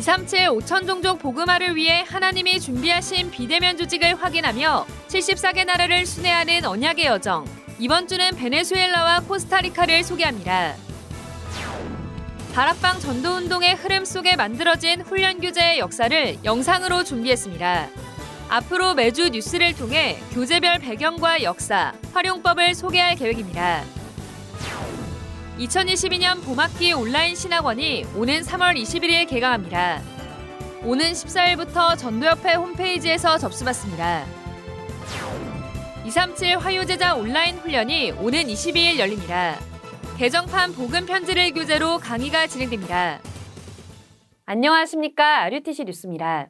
237 5천 종족 복음화를 위해 하나님이 준비하신 비대면 조직을 확인하며 74개 나라를 순회하는 언약의 여정. 이번 주는 베네수엘라와 코스타리카를 소개합니다. 다락방 전도운동의 흐름 속에 만들어진 훈련 교재의 역사를 영상으로 준비했습니다. 앞으로 매주 뉴스를 통해 교재별 배경과 역사, 활용법을 소개할 계획입니다. 2022년 봄학기 온라인 신학원이 오는 3월 21일 개강합니다. 오는 14일부터 전도협회 홈페이지에서 접수받습니다. 237 화요제자 온라인 훈련이 오는 22일 열립니다. 개정판 복음 편지를 교재로 강의가 진행됩니다. 안녕하십니까. RUTC 뉴스입니다.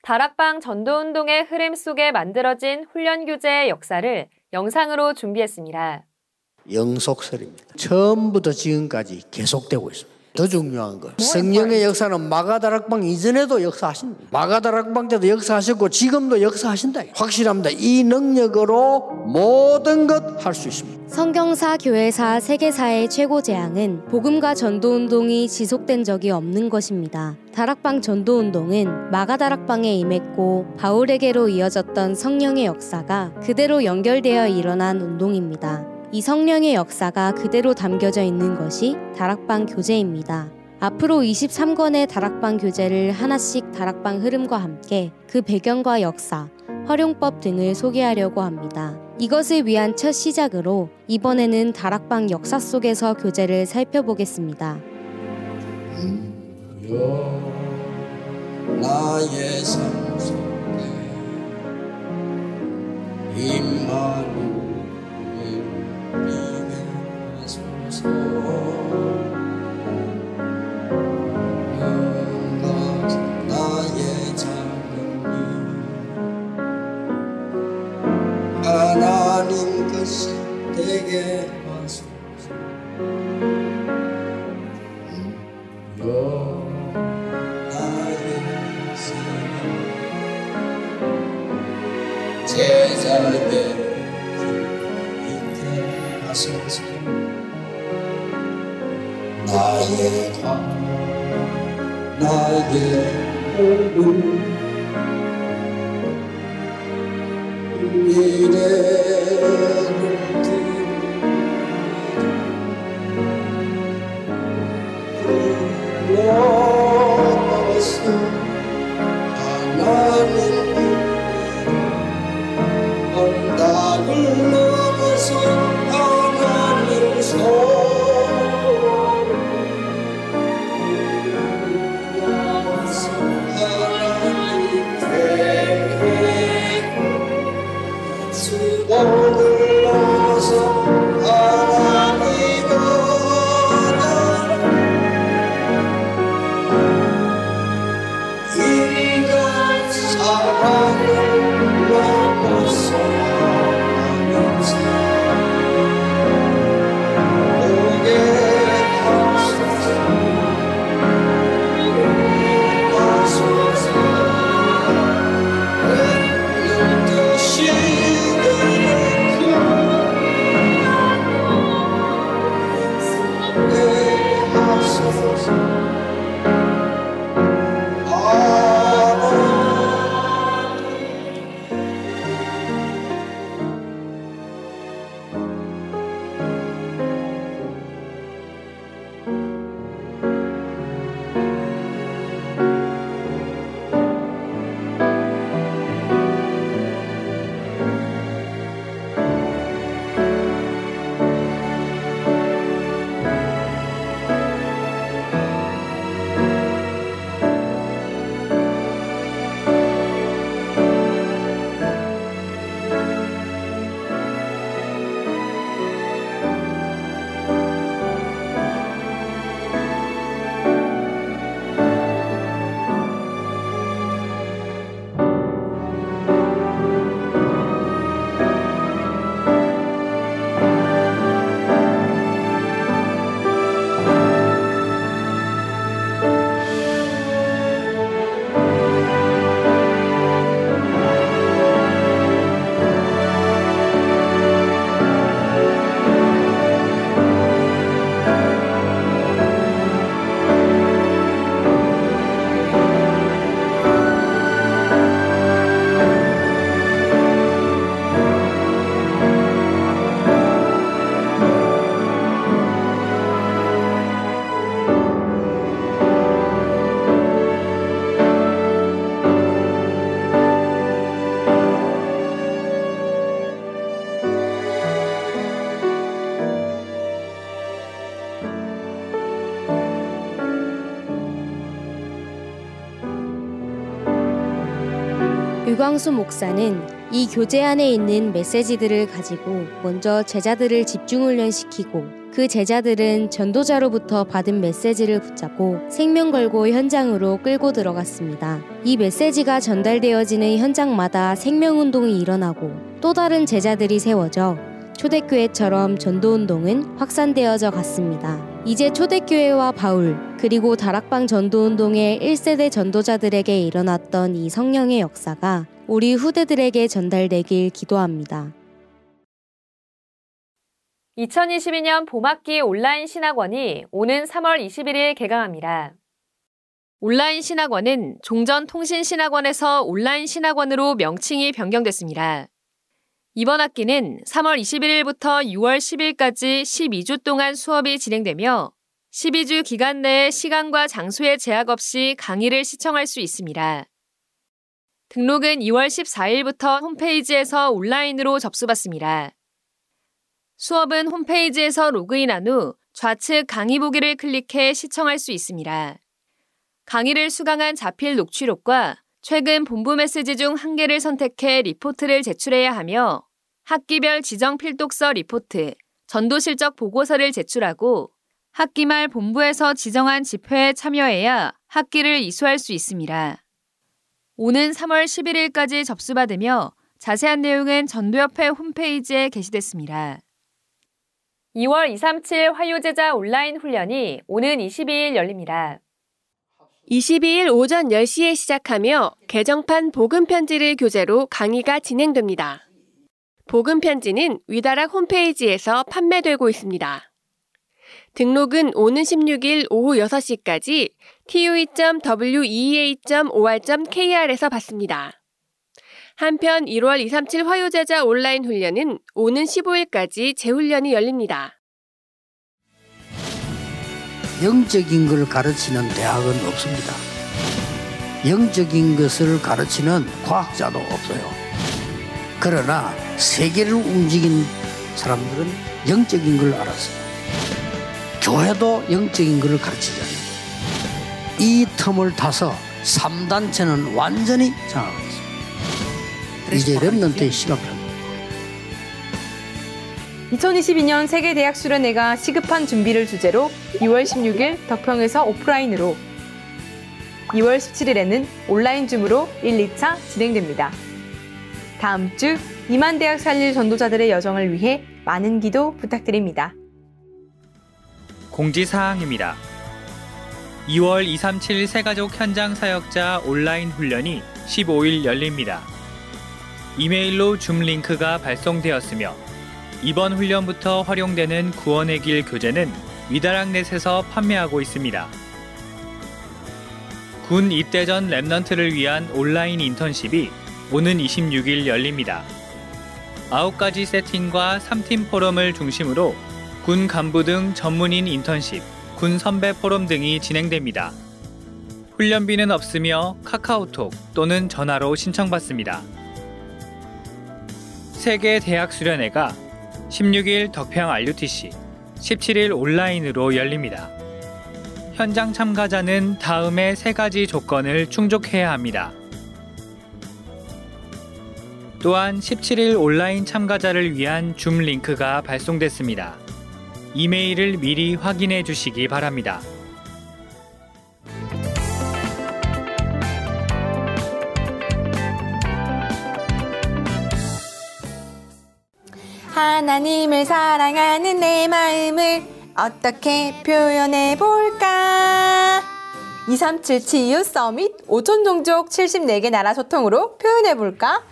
다락방 전도운동의 흐름 속에 만들어진 훈련 교재의 역사를 영상으로 준비했습니다. 영속설입니다. 처음부터 지금까지 계속되고 있습니다. 더 중요한 거 성령의 역사는 마가다락방 이전에도 역사하신다. 마가다락방 때도 역사하셨고 지금도 역사하신다. 확실합니다. 이 능력으로 모든 것 할 수 있습니다. 성경사 교회사 세계사의 최고 재앙은 복음과 전도 운동이 지속된 적이 없는 것입니다. 다락방 전도 운동은 마가다락방에 임했고 바울에게로 이어졌던 성령의 역사가 그대로 연결되어 일어난 운동입니다. 이 성령의 역사가 그대로 담겨져 있는 것이 다락방 교재입니다. 앞으로 23권의 다락방 교재를 하나씩 다락방 흐름과 함께 그 배경과 역사, 활용법 등을 소개하려고 합니다. 이것을 위한 첫 시작으로 이번에는 다락방 역사 속에서 교재를 살펴보겠습니다. 나의 삶 속에 임마 나의 과 나의 몸을 미래를 언덕을 넘어서 하 유광수 목사는 이 교재 안에 있는 메시지들을 가지고 먼저 제자들을 집중 훈련시키고 그 제자들은 전도자로부터 받은 메시지를 붙잡고 생명 걸고 현장으로 끌고 들어갔습니다. 이 메시지가 전달되어지는 현장마다 생명운동이 일어나고 또 다른 제자들이 세워져 초대교회처럼 전도운동은 확산되어져 갔습니다. 이제 초대교회와 바울, 그리고 다락방 전도운동의 1세대 전도자들에게 일어났던 이 성령의 역사가 우리 후대들에게 전달되길 기도합니다. 2022년 봄학기 온라인 신학원이 오는 3월 21일 개강합니다. 온라인 신학원은 종전통신신학원에서 온라인 신학원으로 명칭이 변경됐습니다. 이번 학기는 3월 21일부터 6월 10일까지 12주 동안 수업이 진행되며 12주 기간 내에 시간과 장소의 제약 없이 강의를 시청할 수 있습니다. 등록은 2월 14일부터 홈페이지에서 온라인으로 접수받습니다. 수업은 홈페이지에서 로그인한 후 좌측 강의 보기를 클릭해 시청할 수 있습니다. 강의를 수강한 자필 녹취록과 최근 본부 메시지 중 한 개를 선택해 리포트를 제출해야 하며 학기별 지정 필독서 리포트, 전도 실적 보고서를 제출하고 학기 말 본부에서 지정한 집회에 참여해야 학기를 이수할 수 있습니다. 오는 3월 11일까지 접수받으며 자세한 내용은 전도협회 홈페이지에 게시됐습니다. 2월 237 화요제자 온라인 훈련이 오는 22일 열립니다. 22일 오전 10시에 시작하며 개정판 복음 편지를 교재로 강의가 진행됩니다. 복음 편지는 위다락 홈페이지에서 판매되고 있습니다. 등록은 오는 16일 오후 6시까지 tue.wea.or.kr에서 받습니다. 한편 1월 237 화요제자 온라인 훈련은 오는 15일까지 재훈련이 열립니다. 영적인 걸 가르치는 대학은 없습니다. 영적인 것을 가르치는 과학자도 없어요. 그러나 세계를 움직인 사람들은 영적인 걸 알았어요. 교회도 영적인 걸 가르치잖아요. 이 틈을 타서 3단체는 완전히 장악했습니다. 이제 랩런트의 시간입니다. 2022년 세계대학 수련회가 시급한 준비를 주제로 2월 16일 덕평에서 오프라인으로 2월 17일에는 온라인 줌으로 1, 2차 진행됩니다. 다음 주 이만 대학 살릴 전도자들의 여정을 위해 많은 기도 부탁드립니다. 공지사항입니다. 2월 237 새가족 현장 사역자 온라인 훈련이 15일 열립니다. 이메일로 줌 링크가 발송되었으며 이번 훈련부터 활용되는 구원의 길 교재는 위다락넷에서 판매하고 있습니다. 군 입대 전 랩넌트를 위한 온라인 인턴십이 오는 26일 열립니다. 9가지 세팅과 3팀 포럼을 중심으로 군 간부 등 전문인 인턴십, 군 선배 포럼 등이 진행됩니다. 훈련비는 없으며 카카오톡 또는 전화로 신청받습니다. 세계 대학 수련회가 16일 덕평 RUTC, 17일 온라인으로 열립니다. 현장 참가자는 다음의 세 가지 조건을 충족해야 합니다. 또한 17일 온라인 참가자를 위한 줌 링크가 발송됐습니다. 이메일을 미리 확인해 주시기 바랍니다. 하나님을 사랑하는 내 마음을 어떻게 표현해 볼까? 237 치유 서밋 5천 종족 74개 나라 소통으로 표현해 볼까?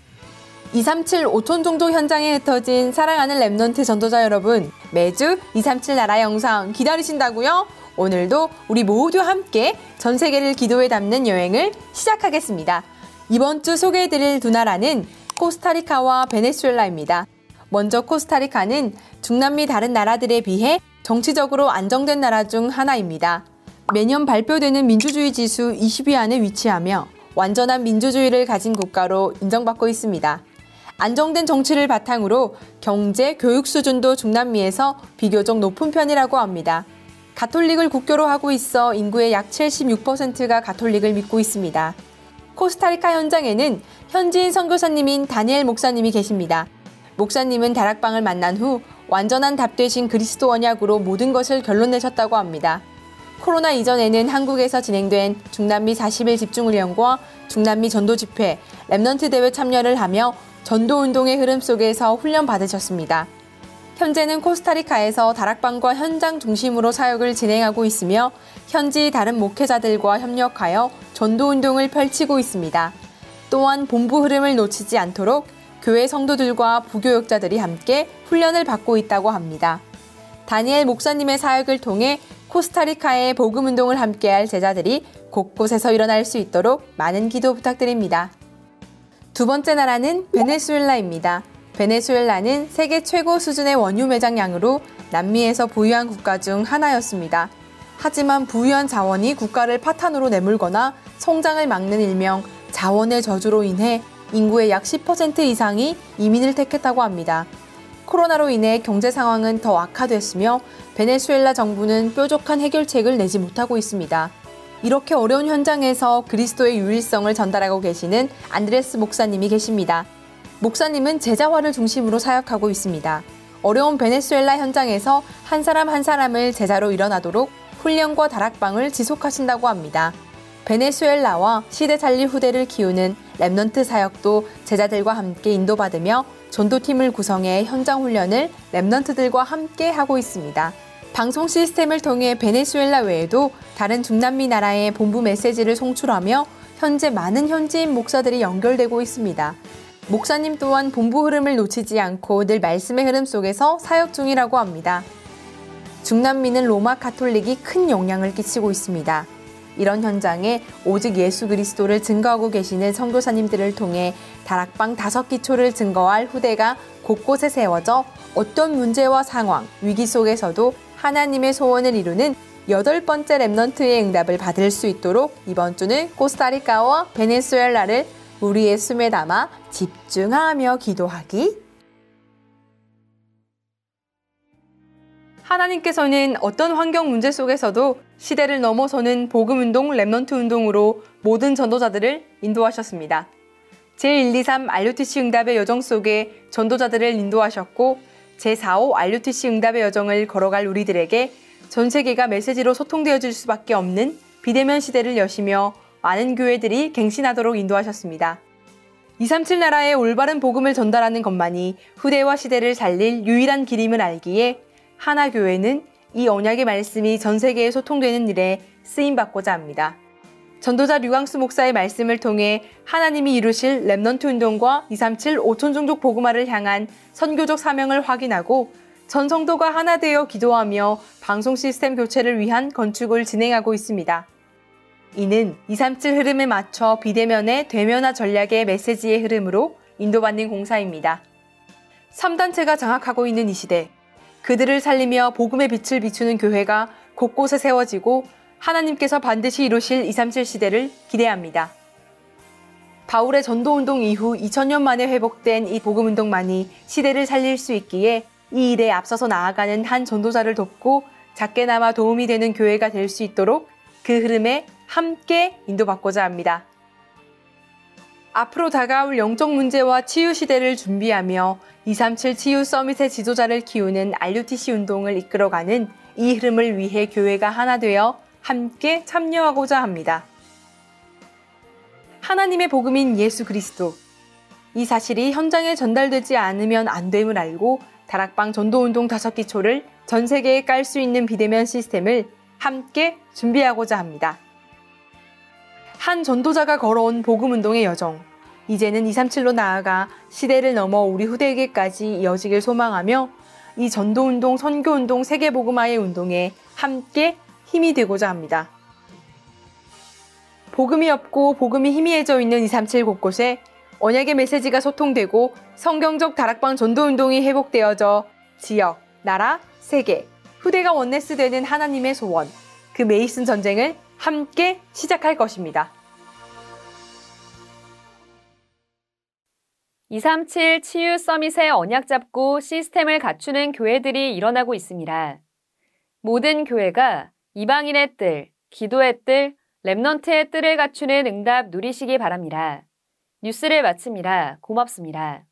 237 5천 종족 현장에 흩어진 사랑하는 Remnant 전도자 여러분, 매주 237 나라 영상 기다리신다고요? 오늘도 우리 모두 함께 전 세계를 기도에 담는 여행을 시작하겠습니다. 이번 주 소개해드릴 두 나라는 코스타리카와 베네수엘라입니다. 먼저 코스타리카는 중남미 다른 나라들에 비해 정치적으로 안정된 나라 중 하나입니다. 매년 발표되는 민주주의 지수 20위 안에 위치하며 완전한 민주주의를 가진 국가로 인정받고 있습니다. 안정된 정치를 바탕으로 경제, 교육 수준도 중남미에서 비교적 높은 편이라고 합니다. 가톨릭을 국교로 하고 있어 인구의 약 76%가 가톨릭을 믿고 있습니다. 코스타리카 현장에는 현지인 선교사님인 다니엘 목사님이 계십니다. 목사님은 다락방을 만난 후 완전한 답 되신 그리스도 언약으로 모든 것을 결론 내셨다고 합니다. 코로나 이전에는 한국에서 진행된 중남미 40일 집중훈련과 중남미 전도 집회, Remnant 대회 참여를 하며 전도 운동의 흐름 속에서 훈련 받으셨습니다. 현재는 코스타리카에서 다락방과 현장 중심으로 사역을 진행하고 있으며 현지 다른 목회자들과 협력하여 전도 운동을 펼치고 있습니다. 또한 본부 흐름을 놓치지 않도록 교회 성도들과 부교역자들이 함께 훈련을 받고 있다고 합니다. 다니엘 목사님의 사역을 통해 코스타리카의 복음 운동을 함께할 제자들이 곳곳에서 일어날 수 있도록 많은 기도 부탁드립니다. 두 번째 나라는 베네수엘라입니다. 베네수엘라는 세계 최고 수준의 원유 매장량으로 남미에서 부유한 국가 중 하나였습니다. 하지만 부유한 자원이 국가를 파탄으로 내몰거나 성장을 막는 일명 자원의 저주로 인해 인구의 약 10% 이상이 이민을 택했다고 합니다. 코로나로 인해 경제 상황은 더 악화됐으며 베네수엘라 정부는 뾰족한 해결책을 내지 못하고 있습니다. 이렇게 어려운 현장에서 그리스도의 유일성을 전달하고 계시는 안드레스 목사님이 계십니다. 목사님은 제자화를 중심으로 사역하고 있습니다. 어려운 베네수엘라 현장에서 한 사람 한 사람을 제자로 일어나도록 훈련과 다락방을 지속하신다고 합니다. 베네수엘라와 시대 살릴 후대를 키우는 Remnant 사역도 제자들과 함께 인도받으며 전도팀을 구성해 현장 훈련을 랩넌트들과 함께 하고 있습니다. 방송 시스템을 통해 베네수엘라 외에도 다른 중남미 나라의 본부 메시지를 송출하며 현재 많은 현지인 목사들이 연결되고 있습니다. 목사님 또한 본부 흐름을 놓치지 않고 늘 말씀의 흐름 속에서 사역 중이라고 합니다. 중남미는 로마 카톨릭이 큰 영향을 끼치고 있습니다. 이런 현장에 오직 예수 그리스도를 증거하고 계시는 선교사님들을 통해 다락방 다섯 기초를 증거할 후대가 곳곳에 세워져 어떤 문제와 상황, 위기 속에서도 하나님의 소원을 이루는 여덟 번째 Remnant의 응답을 받을 수 있도록 이번 주는 코스타리카와 베네수엘라를 우리의 숨에 담아 집중하며 기도하기. 하나님께서는 어떤 환경 문제 속에서도 시대를 넘어서는 복음 운동 Remnant 운동으로 모든 전도자들을 인도하셨습니다. 제123 RUTC 응답의 여정 속에 전도자들을 인도하셨고 제45 RUTC 응답의 여정을 걸어갈 우리들에게 전 세계가 메시지로 소통되어질 수밖에 없는 비대면 시대를 여시며 많은 교회들이 갱신하도록 인도하셨습니다. 237 나라의 올바른 복음을 전달하는 것만이 후대와 시대를 살릴 유일한 길임을 알기에 하나교회는 이 언약의 말씀이 전 세계에 소통되는 일에 쓰임받고자 합니다. 전도자 류광수 목사의 말씀을 통해 하나님이 이루실 Remnant 운동과 237 5천 종족 복음화를 향한 선교적 사명을 확인하고 전 성도가 하나 되어 기도하며 방송 시스템 교체를 위한 건축을 진행하고 있습니다. 이는 237 흐름에 맞춰 비대면의 대면화 전략의 메시지의 흐름으로 인도받는 공사입니다. 3단체가 장악하고 있는 이 시대, 그들을 살리며 복음의 빛을 비추는 교회가 곳곳에 세워지고 하나님께서 반드시 이루실 237 시대를 기대합니다. 바울의 전도운동 이후 2000년 만에 회복된 이 복음운동만이 시대를 살릴 수 있기에 이 일에 앞서서 나아가는 한 전도자를 돕고 작게나마 도움이 되는 교회가 될 수 있도록 그 흐름에 함께 인도받고자 합니다. 앞으로 다가올 영적 문제와 치유 시대를 준비하며 237 치유 서밋의 지도자를 키우는 RUTC 운동을 이끌어가는 이 흐름을 위해 교회가 하나 되어 함께 참여하고자 합니다. 하나님의 복음인 예수 그리스도. 이 사실이 현장에 전달되지 않으면 안 됨을 알고 다락방 전도운동 다섯 기초를 전 세계에 깔 수 있는 비대면 시스템을 함께 준비하고자 합니다. 한 전도자가 걸어온 복음 운동의 여정. 이제는 237로 나아가 시대를 넘어 우리 후대에게까지 이어지길 소망하며 이 전도 운동, 선교 운동, 세계 복음화의 운동에 함께 힘이 되고자 합니다. 복음이 없고 복음이 희미해져 있는 237 곳곳에 언약의 메시지가 소통되고 성경적 다락방 전도 운동이 회복되어져 지역, 나라, 세계, 후대가 원네스 되는 하나님의 소원, 그 메이슨 전쟁을 함께 시작할 것입니다. 237 치유 서밋의 언약 잡고 시스템을 갖추는 교회들이 일어나고 있습니다. 모든 교회가 이방인의 뜰, 기도의 뜰, 랩넌트의 뜰을 갖추는 응답 누리시기 바랍니다. 뉴스를 마칩니다. 고맙습니다.